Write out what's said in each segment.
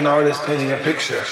Like an artist painting a picture.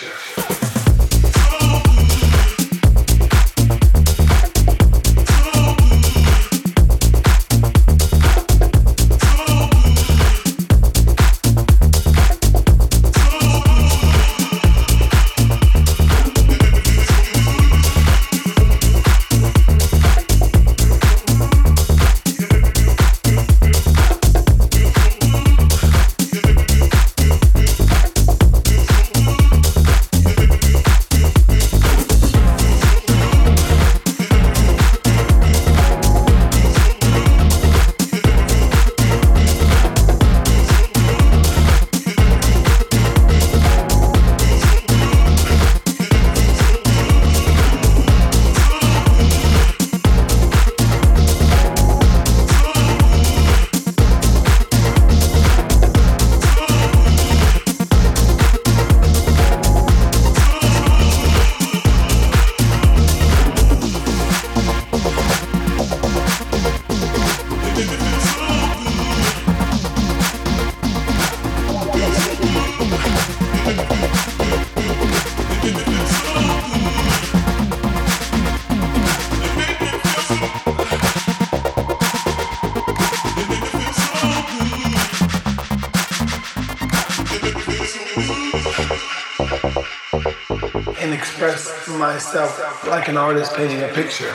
Myself like an artist painting a picture.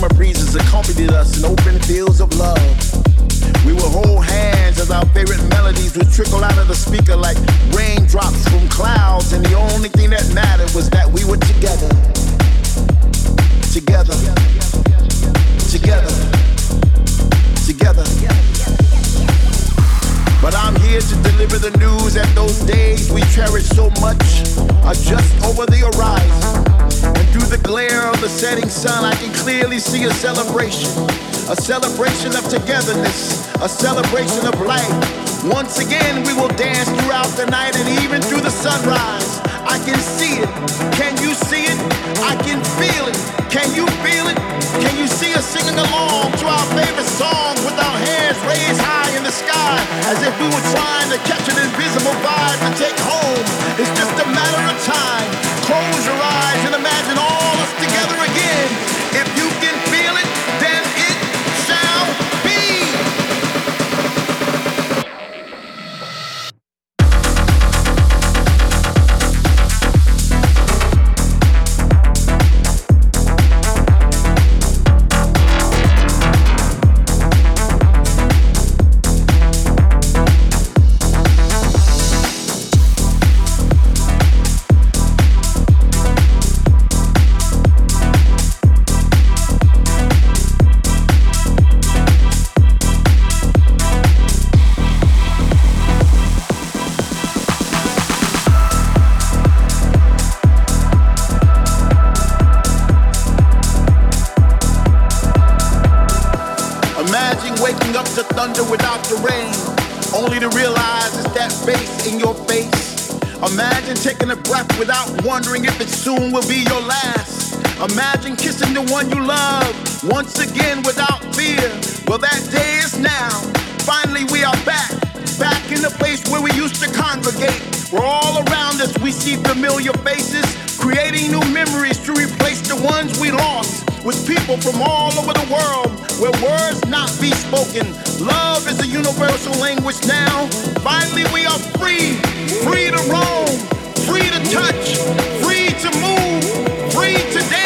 Summer breezes accompanied us in open fields of love. We would hold hands as our favorite melodies would trickle out of the speaker like raindrops from clouds, and the only thing that mattered was that we were together. Together. Together. Together. But I'm here to deliver the news that those days we cherish so much are just over the horizon. And through the glare of the setting sun, I can clearly see a celebration. A celebration of togetherness, a celebration of life. Once again, we will dance throughout the night and even through the sunrise. Can see it. Can you see it? I can feel it. Can you feel it? Can you see us singing along to our favorite songs with our hands raised high in the sky as if we were trying to catch an invisible vibe to take home? It's just a matter of time. Close your eyes and imagine all of us together again. If you can only to realize it's that face in your face. Imagine taking a breath without wondering if it soon will be your last. Imagine kissing the one you love once again without fear. Well, that day is now. Finally, we are back, back in the place where we used to congregate. Where all around us we see familiar faces, creating new memories to replace the ones we lost with people from all over the world where words not be spoken. Love is a universal language now. Finally, we are free, free to roam, free to touch, free to move, free to dance.